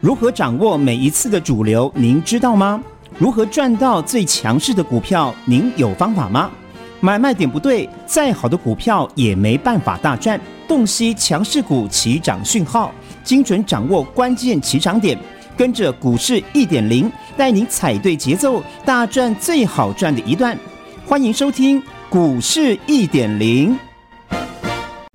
如何掌握每一次的主流？您知道吗？如何赚到最强势的股票？您有方法吗？买卖点不对，再好的股票也没办法大赚。洞悉强势股起涨讯号，精准掌握关键起涨点，跟着股市一点零，带您踩对节奏，大赚最好赚的一段。欢迎收听股市一点零。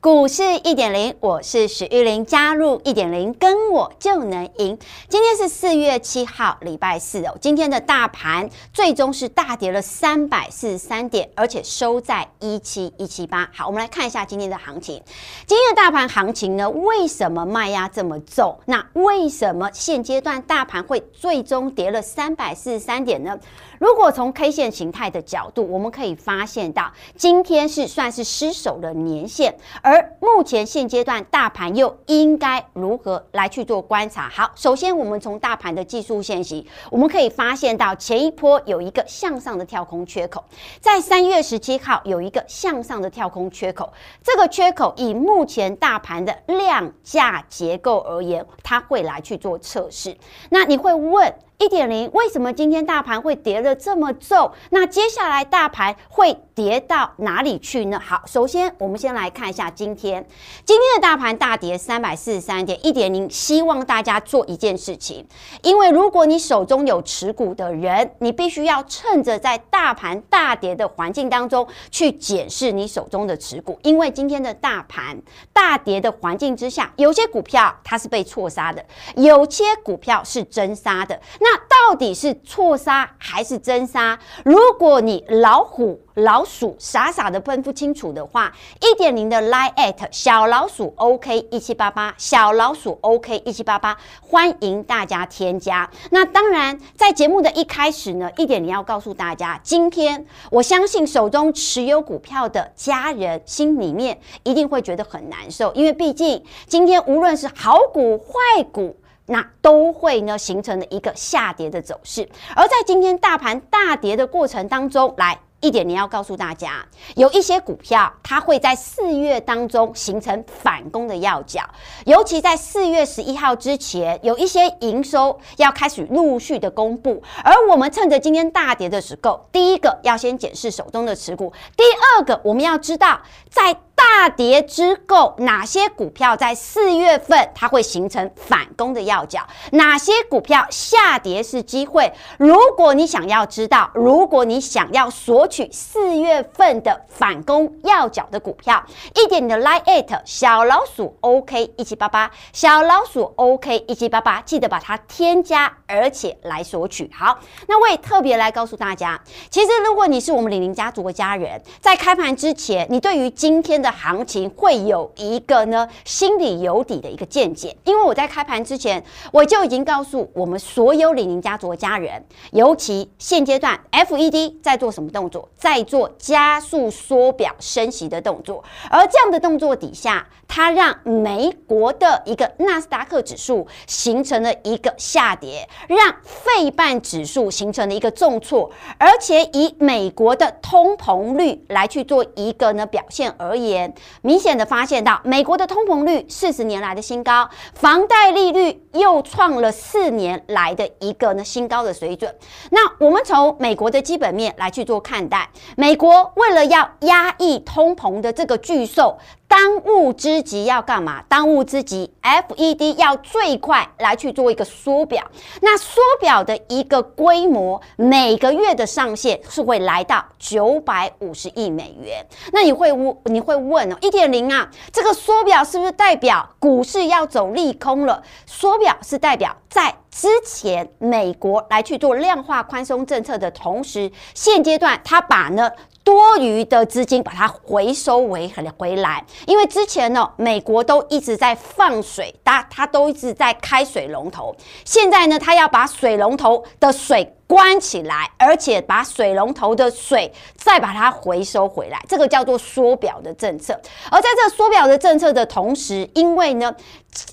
股市一点零，我是许玉玲，加入一点零，跟我就能赢。今天是四月七号，礼拜四哦。今天的大盘最终是大跌了三百四十三点，而且收在一七一七八。好，我们来看一下今天的行情。今天的大盘行情呢，为什么卖压这么重？那为什么现阶段大盘会最终跌了三百四十三点呢？如果从 K 线形态的角度，我们可以发现到，今天是算是失守了年线，而而目前现阶段大盘又应该如何来去做观察？好，首先我们从大盘的技术线型，我们可以发现到前一波有一个向上的跳空缺口，在三月十七号有一个向上的跳空缺口，这个缺口以目前大盘的量价结构而言，它会来去做测试。那你会问？一点零，为什么今天大盘会跌得这么重？那接下来大盘会跌到哪里去呢？好，首先我们先来看一下今天，今天的大盘大跌三百四十三点一点零，希望大家做一件事情，因为如果你手中有持股的人，你必须要趁着在大盘大跌的环境当中去检视你手中的持股，因为今天的大盘大跌的环境之下，有些股票它是被错杀的，有些股票是真杀的，那。到底是错杀还是真杀？如果你老虎、老鼠傻傻的分不清楚的话，一点零的 line at 小老鼠 OK 一七八八，小老鼠 OK 一七八八，欢迎大家添加。那当然，在节目的一开始呢，一点零要告诉大家，今天我相信手中持有股票的家人心里面一定会觉得很难受，因为毕竟今天无论是好股坏股。那都会呢形成了一个下跌的走势，而在今天大盘大跌的过程当中，来一点你要告诉大家，有一些股票它会在四月当中形成反攻的要角，尤其在四月十一号之前，有一些营收要开始陆续的公布，而我们趁着今天大跌的时候，第一个要先检视手中的持股，第二个我们要知道在。大跌之后，哪些股票在四月份它会形成反攻的要角？哪些股票下跌是机会？如果你想要知道，如果你想要索取四月份的反攻要角的股票，一点你的 line at 小老鼠 OK 一七八八，小老鼠 OK 一七八八，记得把它添加，而且来索取。好，那我也特别来告诉大家，其实如果你是我们李宁家族的家人，在开盘之前，你对于今天的行情会有一个呢心里有底的一个见解，因为我在开盘之前我就已经告诉我们所有李宁家族的家人，尤其现阶段 FED 在做什么动作，在做加速缩表升息的动作，而这样的动作底下，它让美国的一个纳斯达克指数形成了一个下跌，让费半指数形成了一个重挫，而且以美国的通膨率来去做一个呢表现而言。明显的发现到，美国的通膨率四十年来的新高，房贷利率又创了四年来的一个呢新高的水准。那我们从美国的基本面来去做看待，美国为了要压抑通膨的这个巨兽。当务之急要干嘛？当务之急，FED 要最快来去做一个缩表。那缩表的一个规模，每个月的上限是会来到九百五十亿美元。那你会问，你会问哦，一点零啊，这个缩表是不是代表股市要走利空了？缩表是代表在之前美国来去做量化宽松政策的同时，现阶段他把呢。多余的资金把它回收回回来，因为之前呢，美国都一直在放水，它它都一直在开水龙头，现在呢，它要把水龙头的水。关起来，而且把水龙头的水再把它回收回来，这个叫做缩表的政策。而在这缩表的政策的同时，因为呢，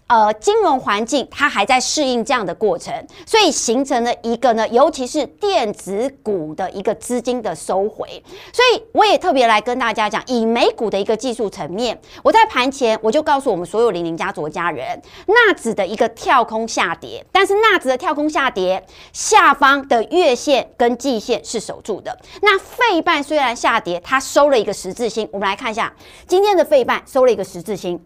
呃，金融环境它还在适应这样的过程，所以形成了一个呢，尤其是电子股的一个资金的收回。所以我也特别来跟大家讲，以美股的一个技术层面，我在盘前我就告诉我们所有零零家族家人，纳指的一个跳空下跌，但是纳指的跳空下跌下方的月线跟季线是守住的。那费半虽然下跌，它收了一个十字星，我们来看一下今天的费半收了一个十字星。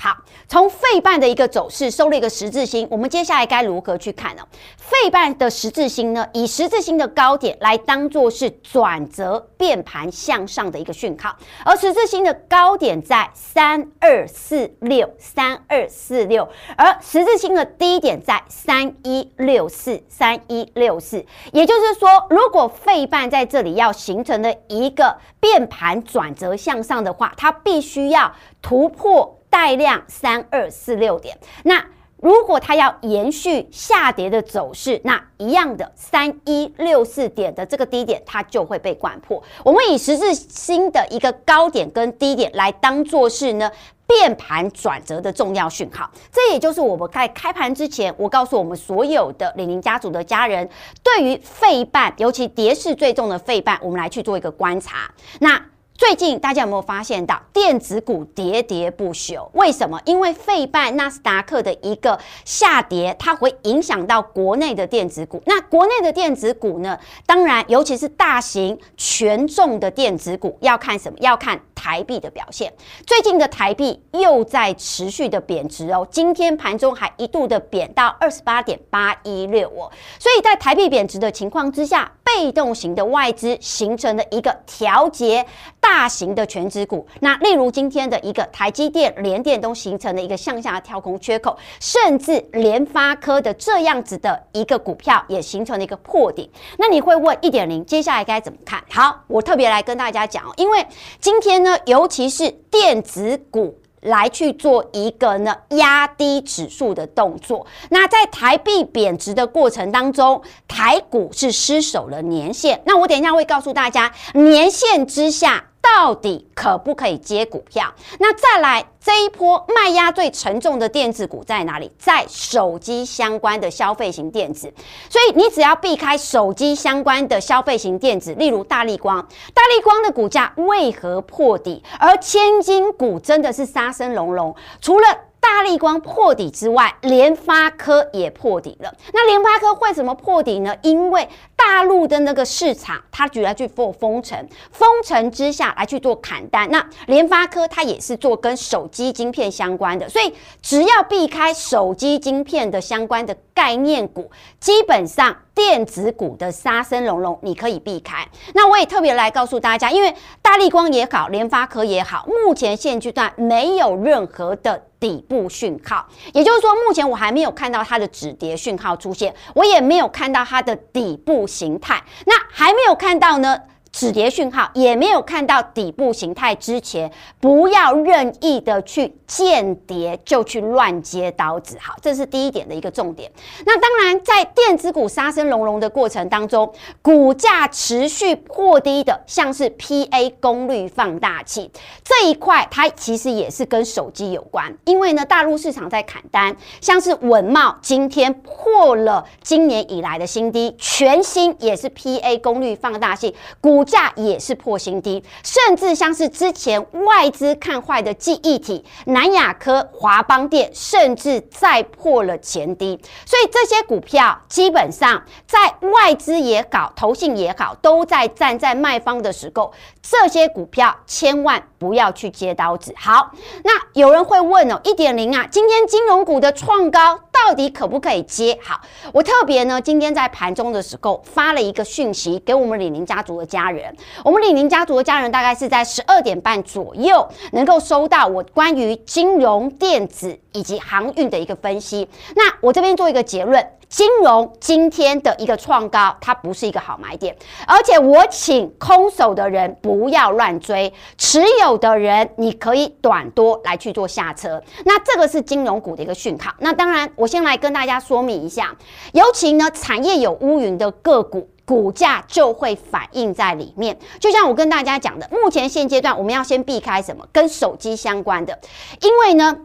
好，从费半的一个走势收了一个十字星，我们接下来该如何去看呢？费半的十字星呢，以十字星的高点来当做是转折变盘向上的一个讯号，而十字星的高点在三二四六三二四六，而十字星的低点在三一六四三一六四，也就是说，如果费半在这里要形成的一个变盘转折向上的话，它必须要突破。带量三二四六点，那如果它要延续下跌的走势，那一样的三一六四点的这个低点，它就会被掼破。我们以十字星的一个高点跟低点来当做是呢变盘转折的重要讯号。这也就是我们在开盘之前，我告诉我们所有的零零家族的家人，对于费半，尤其跌势最重的费半，我们来去做一个观察。那最近大家有没有发现到电子股跌跌不休？为什么？因为费半纳斯达克的一个下跌，它会影响到国内的电子股。那国内的电子股呢？当然，尤其是大型权重的电子股，要看什么？要看台币的表现。最近的台币又在持续的贬值哦，今天盘中还一度的贬到二十八点八一六哦。所以在台币贬值的情况之下，被动型的外资形成了一个调节大型的权值股，那例如今天的一个台积电、联电都形成了一个向下跳空缺口，甚至联发科的这样子的一个股票也形成了一个破顶。那你会问一点零，接下来该怎么看？好，我特别来跟大家讲，因为今天呢，尤其是电子股。来去做一个呢压低指数的动作。那在台币贬值的过程当中，台股是失守了年线。那我等一下会告诉大家，年线之下。到底可不可以接股票？那再来这一波卖压最沉重的电子股在哪里？在手机相关的消费型电子。所以你只要避开手机相关的消费型电子，例如大立光，大立光的股价为何破底？而千金股真的是杀声隆隆，除了。大立光破底之外，联发科也破底了。那联发科为什么破底呢？因为大陆的那个市场，它主要去做封城，封城之下来去做砍单。那联发科它也是做跟手机晶片相关的，所以只要避开手机晶片的相关的概念股，基本上电子股的杀声隆隆，你可以避开。那我也特别来告诉大家，因为大立光也好，联发科也好，目前现阶段没有任何的。底部讯号，也就是说，目前我还没有看到它的止跌讯号出现，我也没有看到它的底部形态，那还没有看到呢。止跌讯号也没有看到底部形态之前，不要任意的去间谍就去乱接刀子，好，这是第一点的一个重点。那当然，在电子股杀声隆隆的过程当中，股价持续破低的，像是 PA 功率放大器这一块，它其实也是跟手机有关，因为呢，大陆市场在砍单，像是稳茂今天破了今年以来的新低，全新也是 PA 功率放大器股。股价也是破新低，甚至像是之前外资看坏的记忆体南亚科、华邦电，甚至再破了前低。所以这些股票基本上在外资也好、投信也好，都在站在卖方的时候，这些股票千万不要去接刀子。好，那有人会问哦，一点零啊，今天金融股的创高到底可不可以接？好，我特别呢，今天在盘中的时候发了一个讯息给我们李宁家族的家人，我们李宁家族的家人大概是在十二点半左右能够收到我关于金融电子以及航运的一个分析。那我这边做一个结论。金融今天的一个创高，它不是一个好买点，而且我请空手的人不要乱追，持有的人你可以短多来去做下车。那这个是金融股的一个讯号。那当然，我先来跟大家说明一下，尤其呢产业有乌云的个股，股价就会反映在里面。就像我跟大家讲的，目前现阶段我们要先避开什么跟手机相关的，因为呢。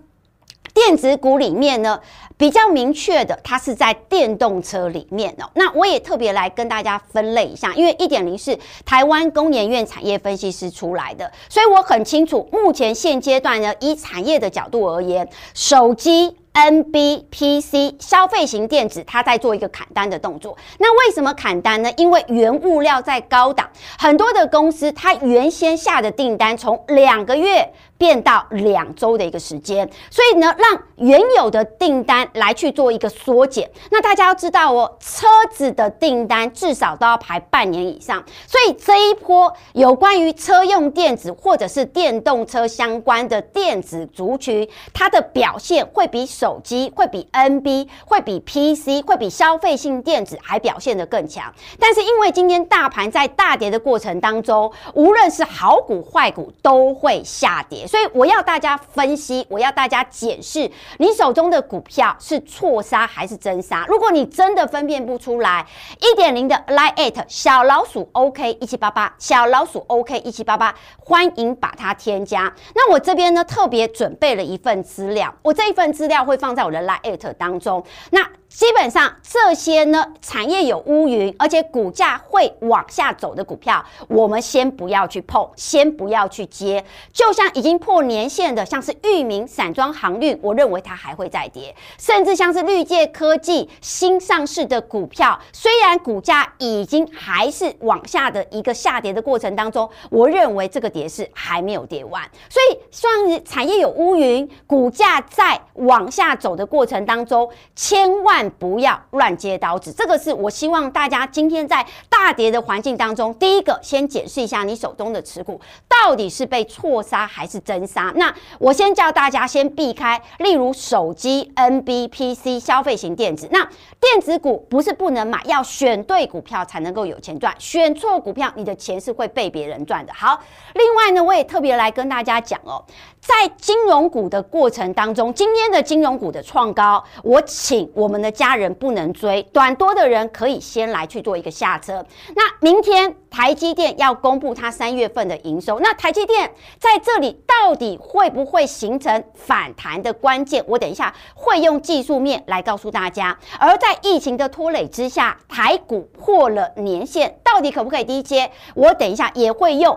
电子股里面呢，比较明确的，它是在电动车里面哦。那我也特别来跟大家分类一下，因为一点零是台湾工研院产业分析师出来的，所以我很清楚，目前现阶段呢，以产业的角度而言，手机。NB、PC 消费型电子，它在做一个砍单的动作。那为什么砍单呢？因为原物料在高档，很多的公司它原先下的订单从两个月变到两周的一个时间，所以呢，让原有的订单来去做一个缩减。那大家要知道哦，车子的订单至少都要排半年以上，所以这一波有关于车用电子或者是电动车相关的电子族群，它的表现会比。手机会比 NB 会比 PC 会比消费性电子还表现得更强，但是因为今天大盘在大跌的过程当中，无论是好股坏股都会下跌，所以我要大家分析，我要大家检视你手中的股票是错杀还是真杀。如果你真的分辨不出来，一点零的 Line@ 小老鼠 OK 一七八八小老鼠 OK 一七八八，欢迎把它添加。那我这边呢特别准备了一份资料，我这一份资料会。会放在我的 Line@ 当中。那基本上这些呢，产业有乌云，而且股价会往下走的股票，我们先不要去碰，先不要去接。就像已经破年线的，像是裕民、散装航运，我认为它还会再跌。甚至像是绿界科技新上市的股票，虽然股价已经还是往下的一个下跌的过程当中，我认为这个跌势还没有跌完。所以，算产业有乌云，股价在往下走的过程当中，千万。不要乱接刀子，这个是我希望大家今天在大跌的环境当中，第一个先检视一下你手中的持股到底是被错杀还是真杀。那我先叫大家先避开，例如手机、NB、PC、消费型电子。那电子股不是不能买，要选对股票才能够有钱赚，选错股票，你的钱是会被别人赚的。好，另外呢，我也特别来跟大家讲哦，在金融股的过程当中，今天的金融股的创高，我请我们的。家人不能追，短多的人可以先来去做一个下车。那明天台积电要公布它三月份的营收，那台积电在这里到底会不会形成反弹的关键？我等一下会用技术面来告诉大家。而在疫情的拖累之下，台股破了年线，到底可不可以低接？我等一下也会用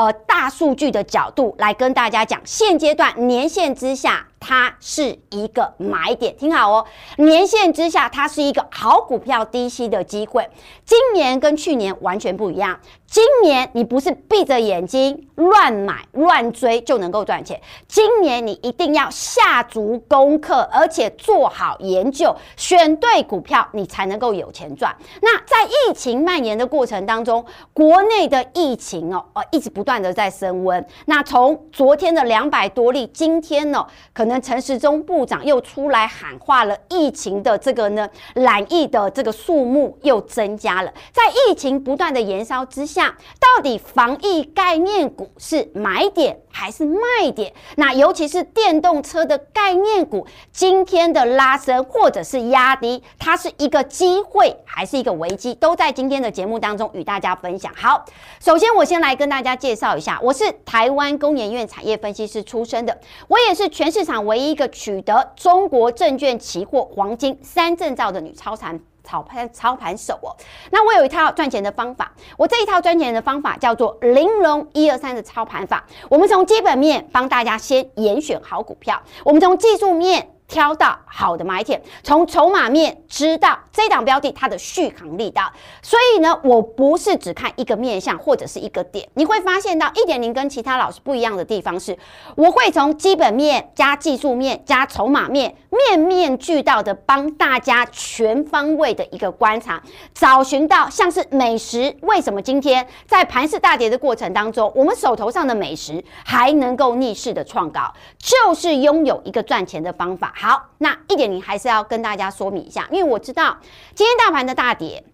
呃大数据的角度来跟大家讲。现阶段年限之下。它是一个买点，听好哦。年线之下，它是一个好股票低吸的机会。今年跟去年完全不一样。今年你不是闭着眼睛乱买乱追就能够赚钱，今年你一定要下足功课，而且做好研究，选对股票，你才能够有钱赚。那在疫情蔓延的过程当中，国内的疫情哦，呃，一直不断的在升温。那从昨天的两百多例，今天呢，可能。那陈时中部长又出来喊话了，疫情的这个呢，染疫的这个数目又增加了。在疫情不断的延烧之下，到底防疫概念股是买点还是卖点？那尤其是电动车的概念股，今天的拉升或者是压低，它是一个机会还是一个危机？都在今天的节目当中与大家分享。好，首先我先来跟大家介绍一下，我是台湾工研院产业分析师出身的，我也是全市场。唯一一个取得中国证券期货黄金三证照的女操盘操盘操盘手哦，那我有一套赚钱的方法，我这一套赚钱的方法叫做玲珑一二三的操盘法。我们从基本面帮大家先严选好股票，我们从技术面。挑到好的买点，从筹码面知道这档标的它的续航力道。所以呢，我不是只看一个面向或者是一个点，你会发现到一点零跟其他老师不一样的地方是，我会从基本面加技术面加筹码面，面面俱到的帮大家全方位的一个观察，找寻到像是美食，为什么今天在盘势大跌的过程当中，我们手头上的美食还能够逆势的创高，就是拥有一个赚钱的方法。好，那一点零还是要跟大家说明一下，因为我知道今天大盘的大跌，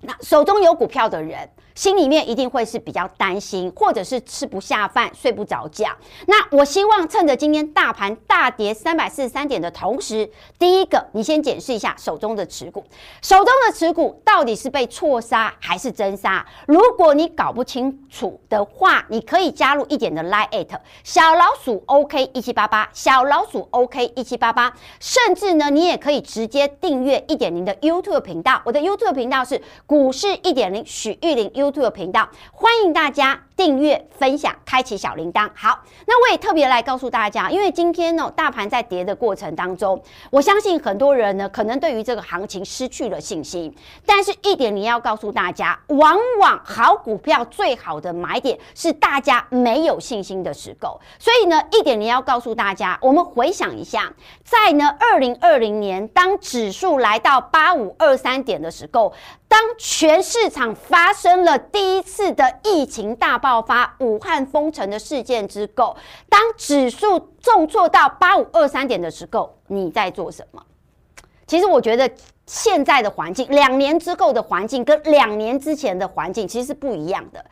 那手中有股票的人。心里面一定会是比较担心，或者是吃不下饭、睡不着觉。那我希望趁着今天大盘大跌三百四十三点的同时，第一个，你先检视一下手中的持股，手中的持股到底是被错杀还是真杀？如果你搞不清楚的话，你可以加入一点的 Line@ 小老鼠 OK 一七八八，小老鼠 OK 一七八八，甚至呢，你也可以直接订阅一点零的 YouTube 频道。我的 YouTube 频道是股市一点零许玉玲。YouTube 频道，欢迎大家订阅、分享、开启小铃铛。好，那我也特别来告诉大家，因为今天呢，大盘在跌的过程当中，我相信很多人呢，可能对于这个行情失去了信心。但是，一点你要告诉大家，往往好股票最好的买点是大家没有信心的时候。所以呢，一点你要告诉大家，我们回想一下，在呢二零二零年，当指数来到八五二三点的时候。当全市场发生了第一次的疫情大爆发、武汉封城的事件之后，当指数重挫到八五二三点的时候，你在做什么？其实我觉得现在的环境，两年之后的环境跟两年之前的环境其实是不一样的。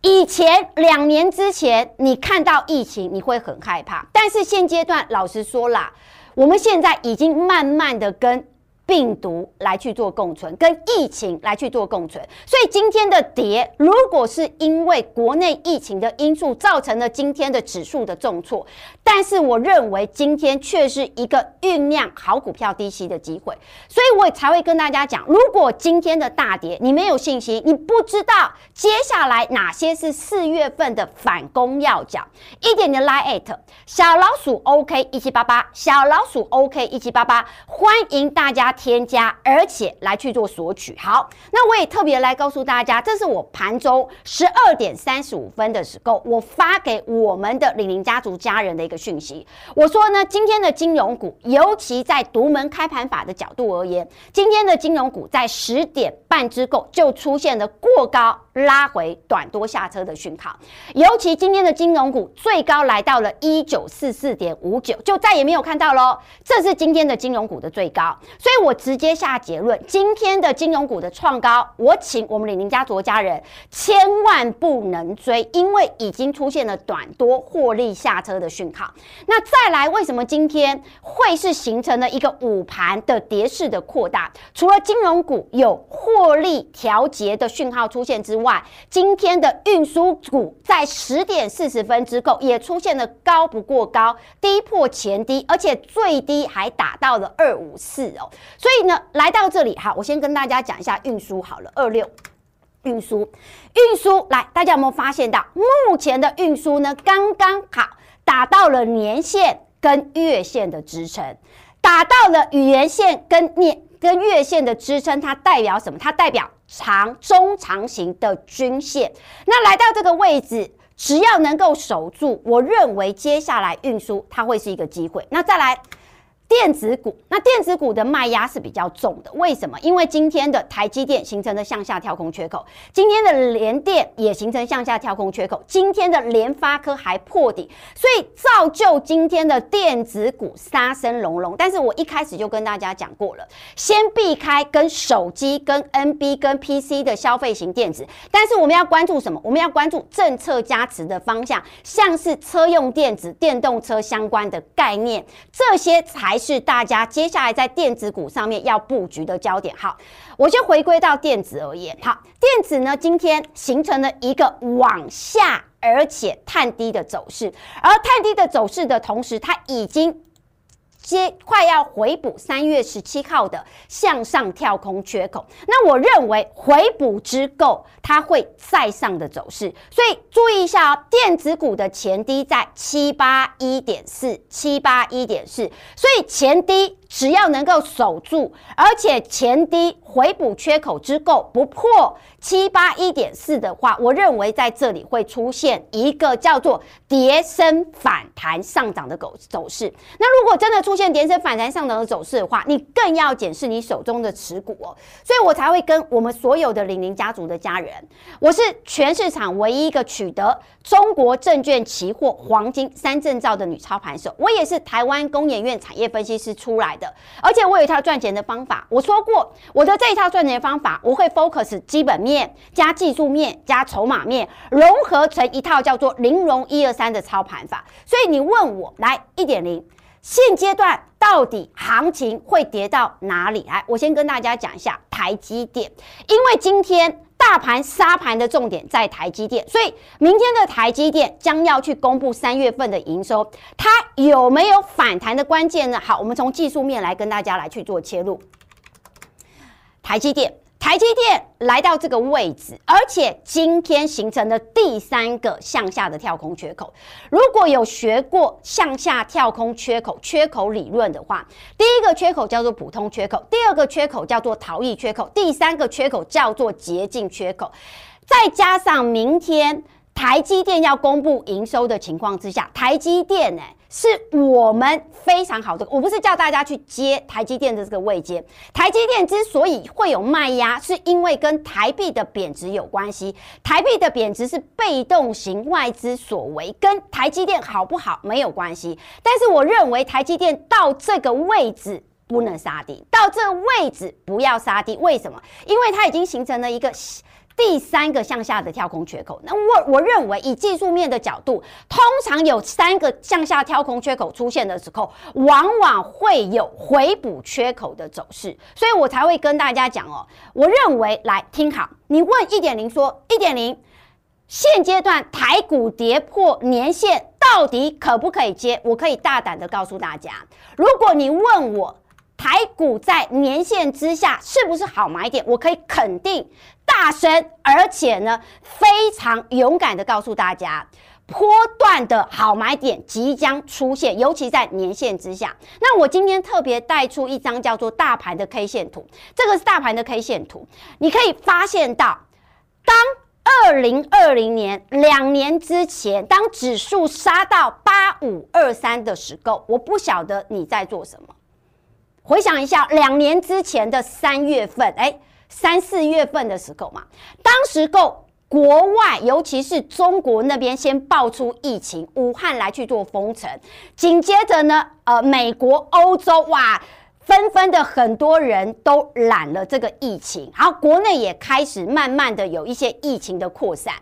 以前两年之前，你看到疫情你会很害怕，但是现阶段，老实说啦，我们现在已经慢慢的跟。病毒来去做共存，跟疫情来去做共存，所以今天的跌，如果是因为国内疫情的因素造成了今天的指数的重挫，但是我认为今天却是一个酝酿好股票低吸的机会，所以我也才会跟大家讲，如果今天的大跌你没有信心，你不知道接下来哪些是四月份的反攻要角，一点点 Line@ 小老鼠 OK 一七八八，小老鼠 OK 一七八八，欢迎大家。添加，而且来去做索取。好，那我也特别来告诉大家，这是我盘中十二点三十五分的时候，我发给我们的李宁家族家人的一个讯息。我说呢，今天的金融股，尤其在独门开盘法的角度而言，今天的金融股在十点半之后就出现了过高拉回、短多下车的讯号。尤其今天的金融股最高来到了一九四四点五九，就再也没有看到喽。这是今天的金融股的最高，所以我。直接下结论，今天的金融股的创高，我请我们李宁家族家人千万不能追，因为已经出现了短多获利下车的讯号。那再来，为什么今天会是形成了一个午盘的跌势的扩大？除了金融股有获利调节的讯号出现之外，今天的运输股在十点四十分之后也出现了高不过高，低破前低，而且最低还打到了二五四哦。所以呢，来到这里，好，我先跟大家讲一下运输好了。二六运输，运输来，大家有没有发现到，目前的运输呢，刚刚好打到了年线跟月线的支撑，打到了语言线跟年跟月线的支撑，它代表什么？它代表长中长型的均线。那来到这个位置，只要能够守住，我认为接下来运输它会是一个机会。那再来。电子股，那电子股的卖压是比较重的，为什么？因为今天的台积电形成了向下跳空缺口，今天的联电也形成向下跳空缺口，今天的联发科还破底，所以造就今天的电子股杀声隆隆。但是我一开始就跟大家讲过了，先避开跟手机、跟 NB、跟 PC 的消费型电子，但是我们要关注什么？我们要关注政策加持的方向，像是车用电子、电动车相关的概念，这些才。是大家接下来在电子股上面要布局的焦点。好，我先回归到电子而言。好，电子呢今天形成了一个往下而且探低的走势，而探低的走势的同时，它已经接快要回补三月十七号的向上跳空缺口，那我认为回补之后，它会再上的走势，所以注意一下哦，电子股的前低在七八一点四，七八一点四，所以前低。只要能够守住，而且前低回补缺口之后不破七八一点四的话，我认为在这里会出现一个叫做叠升反弹上涨的走走势。那如果真的出现叠升反弹上涨的走势的话，你更要检视你手中的持股哦。所以我才会跟我们所有的领林家族的家人，我是全市场唯一一个取得中国证券期货黄金三证照的女操盘手，我也是台湾工研院产业分析师出来的。而且我有一套赚钱的方法，我说过我的这一套赚钱方法，我会 focus 基本面加技术面加筹码面，融合成一套叫做玲珑一二三的操盘法。所以你问我来一点零，现阶段到底行情会跌到哪里？来，我先跟大家讲一下台积电，因为今天。大盘杀盘的重点在台积电，所以明天的台积电将要去公布三月份的营收，它有没有反弹的关键呢？好，我们从技术面来跟大家来去做切入，台积电。台积电来到这个位置，而且今天形成了第三个向下的跳空缺口。如果有学过向下跳空缺口缺口理论的话，第一个缺口叫做普通缺口，第二个缺口叫做逃逸缺口，第三个缺口叫做捷径缺口。再加上明天台积电要公布营收的情况之下，台积电呢？是我们非常好的，我不是叫大家去接台积电的这个位阶。台积电之所以会有卖压，是因为跟台币的贬值有关系。台币的贬值是被动型外资所为，跟台积电好不好没有关系。但是我认为台积电到这个位置不能杀低，到这个位置不要杀低。为什么？因为它已经形成了一个。第三个向下的跳空缺口，那我我认为以技术面的角度，通常有三个向下跳空缺口出现的时候，往往会有回补缺口的走势，所以我才会跟大家讲哦，我认为来听好，你问一点零说一点零，现阶段台股跌破年线到底可不可以接？我可以大胆的告诉大家，如果你问我。台股在年线之下是不是好买点？我可以肯定，大声而且呢非常勇敢的告诉大家，波段的好买点即将出现，尤其在年线之下。那我今天特别带出一张叫做大盘的 K 线图，这个是大盘的 K 线图，你可以发现到，当二零二零年两年之前，当指数杀到八五二三的时候，我不晓得你在做什么。回想一下，两年之前的三月份，哎，三四月份的时候嘛，当时够国外，尤其是中国那边先爆出疫情，武汉来去做封城，紧接着呢，呃，美国、欧洲，哇，纷纷的很多人都染了这个疫情，然后国内也开始慢慢的有一些疫情的扩散。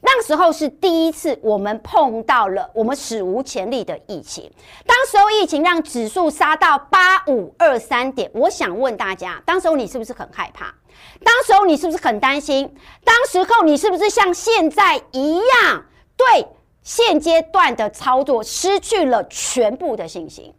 那时候是第一次，我们碰到了我们史无前例的疫情。当时候疫情让指数杀到八五二三点，我想问大家，当时候你是不是很害怕？当时候你是不是很担心？当时候你是不是像现在一样，对现阶段的操作失去了全部的信心？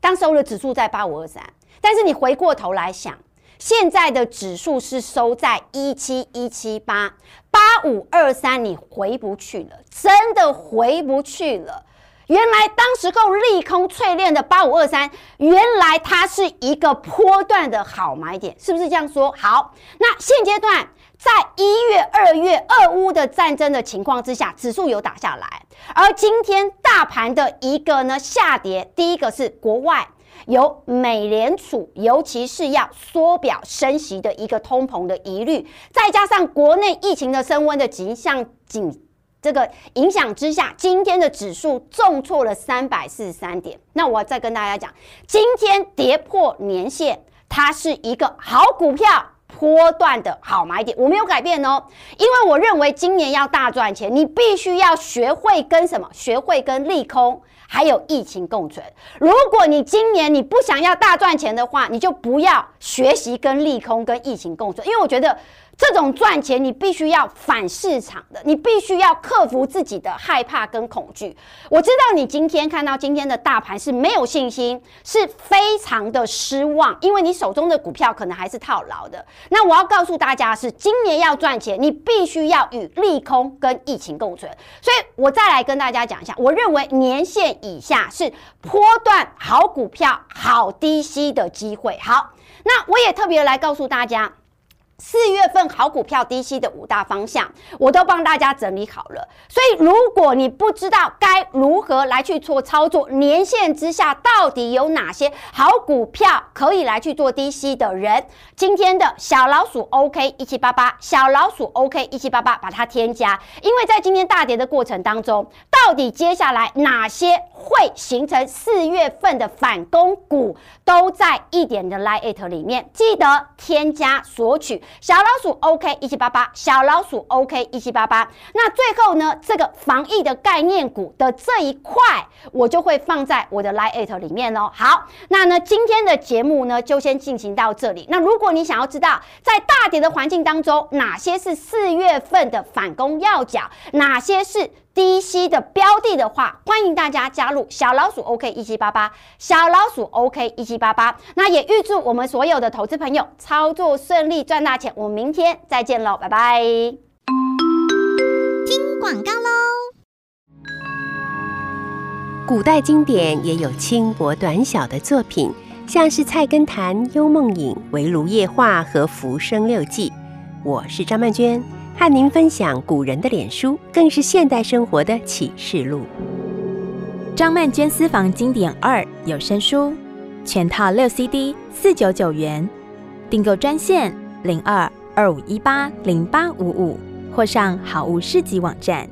当时候的指数在八五二三，但是你回过头来想。现在的指数是收在一七一七八八五二三，你回不去了，真的回不去了。原来当时候利空淬炼的八五二三，原来它是一个波段的好买点，是不是这样说？好，那现阶段在一月、二月俄乌的战争的情况之下，指数有打下来，而今天大盘的一个呢下跌，第一个是国外。有美联储，尤其是要缩表升息的一个通膨的疑虑，再加上国内疫情的升温的景象，景这个影响之下，今天的指数重挫了三百四十三点。那我再跟大家讲，今天跌破年线，它是一个好股票，波段的好买点，我没有改变哦，因为我认为今年要大赚钱，你必须要学会跟什么？学会跟利空。还有疫情共存。如果你今年你不想要大赚钱的话，你就不要学习跟利空跟疫情共存。因为我觉得这种赚钱，你必须要反市场的，你必须要克服自己的害怕跟恐惧。我知道你今天看到今天的大盘是没有信心，是非常的失望，因为你手中的股票可能还是套牢的。那我要告诉大家的是，今年要赚钱，你必须要与利空跟疫情共存。所以我再来跟大家讲一下，我认为年线以下是波段好股票、好低吸的机会。好，那我也特别来告诉大家。四月份好股票低吸的五大方向，我都帮大家整理好了。所以，如果你不知道该如何来去做操作，年限之下到底有哪些好股票可以来去做低吸的人，今天的小老鼠 OK 一七八八，小老鼠 OK 一七八八，把它添加。因为在今天大跌的过程当中，到底接下来哪些会形成四月份的反攻股，都在一点的 Line@ 里面，记得添加索取。小老鼠 OK 一七八八，小老鼠 OK 一七八八。那最后呢，这个防疫的概念股的这一块，我就会放在我的 Line@ 里面哦。好，那呢，今天的节目呢，就先进行到这里。那如果你想要知道，在大跌的环境当中，哪些是四月份的反攻要角，哪些是低吸的标的的话，欢迎大家加入小老鼠 OK 一七八八，小老鼠 OK 一七八八。那也预祝我们所有的投资朋友操作顺利，赚大钱。我们明天再见喽，拜拜。听广告喽。古代经典也有轻薄短小的作品，像是《菜根谭》《幽梦影》《围炉夜话》和《浮生六记》。我是张曼娟。和您分享古人的脸书，更是现代生活的启示录。张曼娟私房经典二有声书，全套六 CD，四九九元。订购专线零二二五一八零八五五，或上好物市集网站。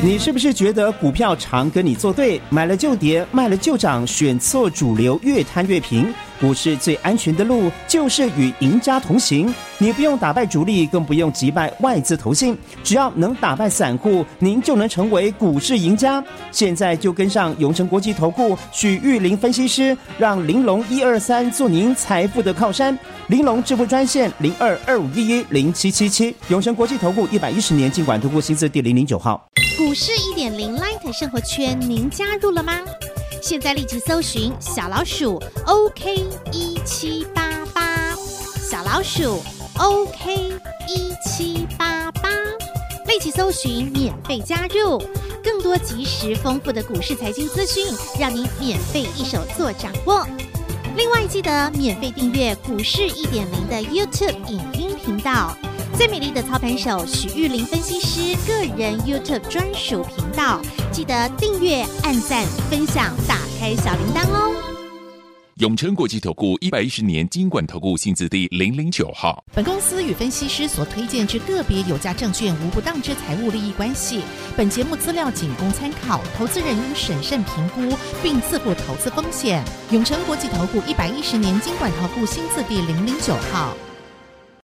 你是不是觉得股票常跟你作对，买了就跌，卖了就涨，选错主流，越贪越平？股市最安全的路就是与赢家同行。你不用打败主力，更不用击败外资投信，只要能打败散户，您就能成为股市赢家。现在就跟上永诚国际投顾许玉林分析师，让玲珑一二三做您财富的靠山。玲珑致富专线零二二五一一零七七七。永诚国际投顾一百一十年金管投顾新字第零零九号。股市一点零 Light 生活圈，您加入了吗？现在立即搜寻小老鼠 OK 一七八八，小老鼠 OK 一七八八，立即搜寻免费加入，更多及时丰富的股市财经资讯，让您免费一手做掌握。另外，记得免费订阅股市一点零的 YouTube 影音频道。最美丽的操盘手许玉林分析师个人 YouTube 专属频道，记得订阅、按赞、分享、打开小铃铛哦。永诚国际投顾一百一十年金管投顾新字第零零九号。本公司与分析师所推荐之个别有价证券无不当之财务利益关系。本节目资料仅供参考，投资人应审慎评估并自负投资风险。永诚国际投顾一百一十年金管投顾新字第零零九号。